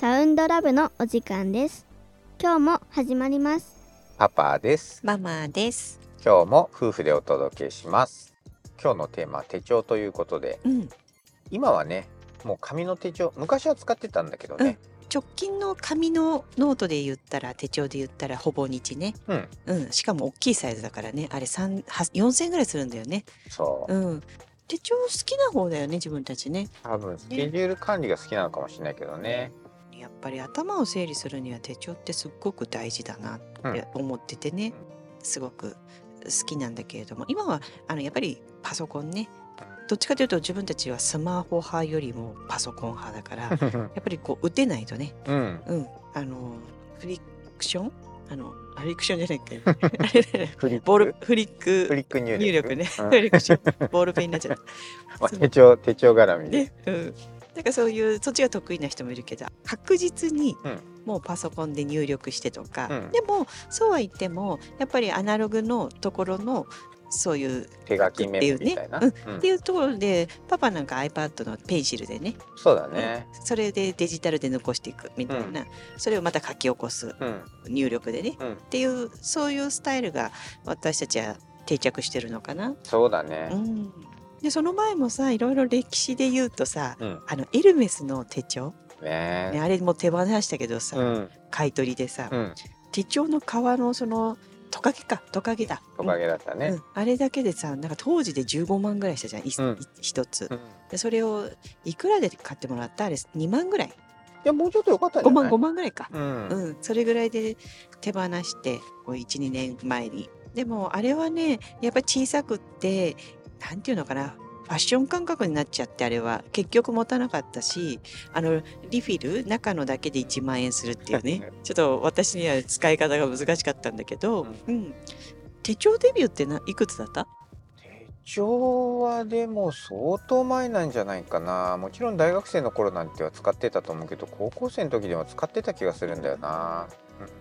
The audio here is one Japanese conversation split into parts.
サウンドラブのお時間です。今日も始まります。パパです。ママです。今日も夫婦でお届けします。今日のテーマは手帳ということで。うん、今はねもう紙の手帳昔は使ってたんだけどね。直近の紙のノートで言ったら手帳で言ったらほぼ日ね。うん、うん、しかも大きいサイズだからね。あれ三は4000円ぐらいするんだよね。そう、うん。手帳好きな方だよね自分たちね。多分スケジュール管理が好きなのかもしれないけどねやっぱり頭を整理するには手帳ってすっごく大事だなって思っててね。すごく好きなんだけれども。今はあのやっぱりパソコンね。どっちかというと自分たちはスマホ派よりもパソコン派だから やっぱりこう打てないとね。うん。うん、あのフリクション？あのフリクションじゃないっけあれだよね。フリック。ボールフリック。フリック入力。ね、うん。フリクション。ボールペンになっちゃっまあ 手帳手帳絡みたで、ねうんなんかそういうそっちが得意な人もいるけど確実にうん。もうパソコンで入力してとか、うん。でもそうは言ってもやっぱりアナログのところのそういう手書きメモみたいな、っていううん。っていうところでパパなんか iPad のペンシルでねそうだね。それでデジタルで残していくみたいな、それをまた書き起こすうん。入力でねうん。っていうそういうスタイルが私たちは定着してるのかな。そうだね。うん、でその前もさいろいろ歴史で言うとさうん。あのエルメスの手帳、ね。ね、あれも手放したけどさ、うん。買い取りでさ、うん。手帳の革のそのトカゲかトカゲだ。おかげだったね。うん、あれだけでさなんか当時で15万ぐらいしたじゃん、一つ。でそれをいくらで買ってもらった？あれ2万ぐらい。やもうちょっとよかったんじ5万ゃない？5万ぐらいか、うん。うん、それぐらいで手放してこう12年前に。でもあれはねやっぱり小さくってなんていうのかな。ファッション感覚になっちゃってあれは。結局持たなかったしあのリフィル中のだけで1万円するっていうね。ちょっと私には使い方が難しかったんだけど、うん。手帳デビューってないくつだった？手帳はでも相当前なんじゃないかな。もちろん大学生の頃なんては使ってたと思うけど高校生の時でも使ってた気がするんだよな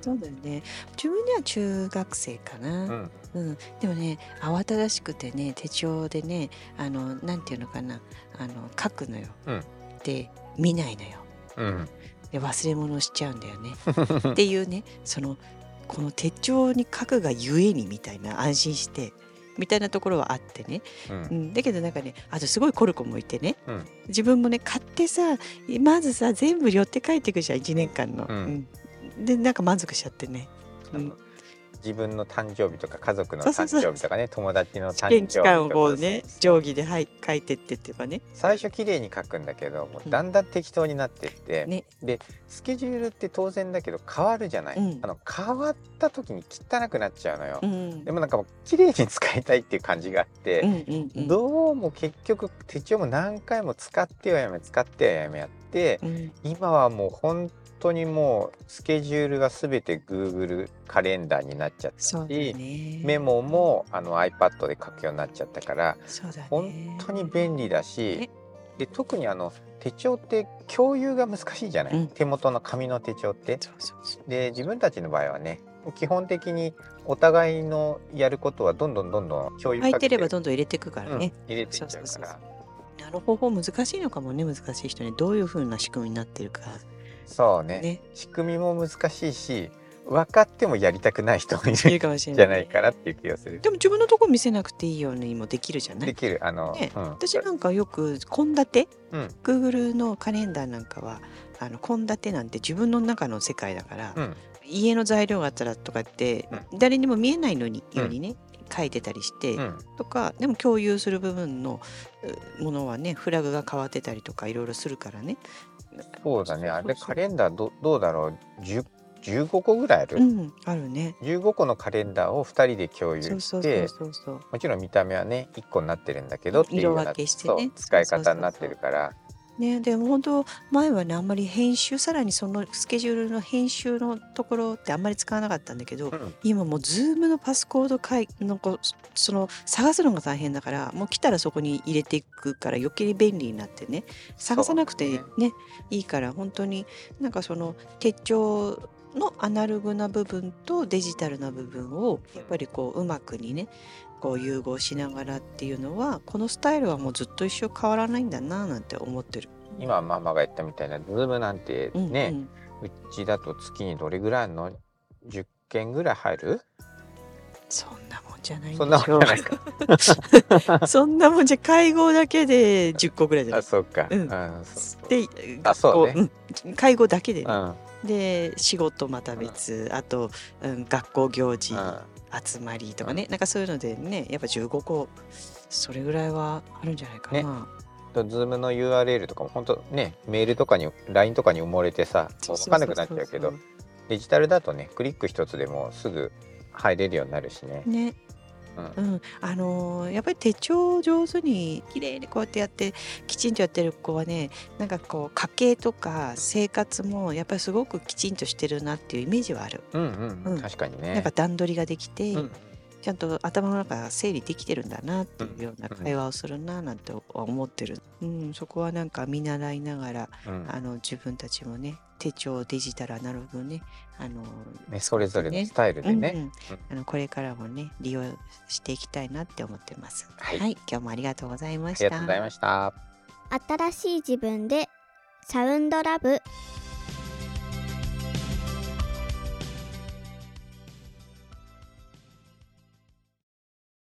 そうだよね。自分では中学生かな、うん。うん、でもね慌ただしくてね手帳でねあのなんていうのかな。あの書くのよ、うん。で見ないのよ。うん。で忘れ物しちゃうんだよね。っていうねそのこの手帳に書くがゆえにみたいな安心してみたいなところはあってね、ううん。ん、だけどなんかねあとすごいコルコもいてね、うん。自分もね買ってさまずさ全部寄って帰っていくじゃん1年間の、うん。うんでなんか満足しちゃってね、うん。自分の誕生日とか家族の誕生日とかね友達の試誕生日とかをこうね定規ではい書いてってっていうかね。最初綺麗に書くんだけどもうだんだん適当になってって、ね。でスケジュールって当然だけど変わるじゃない、うん。あの変わった時に汚くなっちゃうのよ、うん。でもなんかもう綺麗に使いたいっていう感じがあって、うんうんうん。どうも結局手帳も何回も使ってはやめ使ってはやめやって、うん。今はもう本当にもうスケジュールが全て Google カレンダーになっちゃったし、ね。メモもあの iPad で書くようになっちゃったからね。本当に便利だしねで特にあの手帳って共有が難しいじゃない、うん。手元の紙の手帳って。で自分たちの場合はね基本的にお互いのやることはどんどんどんどん共有空いてればどどんどん入れていくからね、入れていっちゃうから。なる方法難しいのかもね難しい人に。どういうふうな仕組みになってるかそうね。ね。仕組みも難しいし分かってもやりたくない人もいいるるかもしれんないじゃないかなっていう気がする。でも自分のとこ見せなくていいようにもできるじゃない？できる。あの、ね。うん、私なんかよく献立うん。Google のカレンダーなんかはあの献立なんて自分の中の世界だから、うん。家の材料があったらとかって、誰にも見えないのに、ようにね書いてたりして、うん。とかでも共有する部分のうものはねフラグが変わってたりとかいろいろするからね。そうだね。あれそうそう。カレンダーどどうだろう？10 15個ぐらいある、うんあるね。15個のカレンダーを2人で共有そうそうしてそうそうそう。もちろん見た目はね1個になってるんだけどっていうような色分けしてね。そう使い方になってるからね。でも本当前はねあんまり編集さらにそのスケジュールの編集のところってあんまり使わなかったんだけど、うん。今もう Zoom のパスコードのこその探すのが大変だからもう来たらそこに入れていくから余計に便利になってね。探さなくてそうね。いいから本当になんかその手帳のアナログな部分とデジタルな部分をやっぱりこううまくにねこう融合しながらっていうのはこのスタイルはもうずっと一生変わらないんだななんて思ってる。今ママが言ったみたいな Zoom なんてうんね、うん。うちだと月にどれぐらいの10件ぐらい入る？そんなもんじゃないんそんなもんじゃないか。そんなもんじゃ会合だけで10個ぐらいじゃない。あそうか、うん。あそうであそうね。うん。会合だけでね、うんで仕事また別、あと、うん、学校行事うん。集まりとかね、なんかそういうのでねやっぱ15個それぐらいはあるんじゃないかな、と Zoom の URL とかも本当ねメールとかに LINE とかに埋もれてさ分かんなくなっちゃうけどデジタルだとねクリック一つでもうすぐ入れるようになるしね。ねうん、あのーやっぱり手帳を上手に綺麗にこうやってやってきちんとやってる子はねなんかこう家計とか生活もやっぱりすごくきちんとしてるなっていうイメージはある。うんうん、うん。確かにね。なんか段取りができて、うんちゃんと頭の中が整理できてるんだなっていうようなうん会話をするななんて思ってる、うん、そこはなんか見習いながらうんあの自分たちもね手帳デジタルアナログねあのねそれぞれのスタイルでね。うんうんあのこれからもね利用していきたいなって思ってます。ははいい、今日もありがとうございました。ありがとうございました。新しい自分でサウンドラブ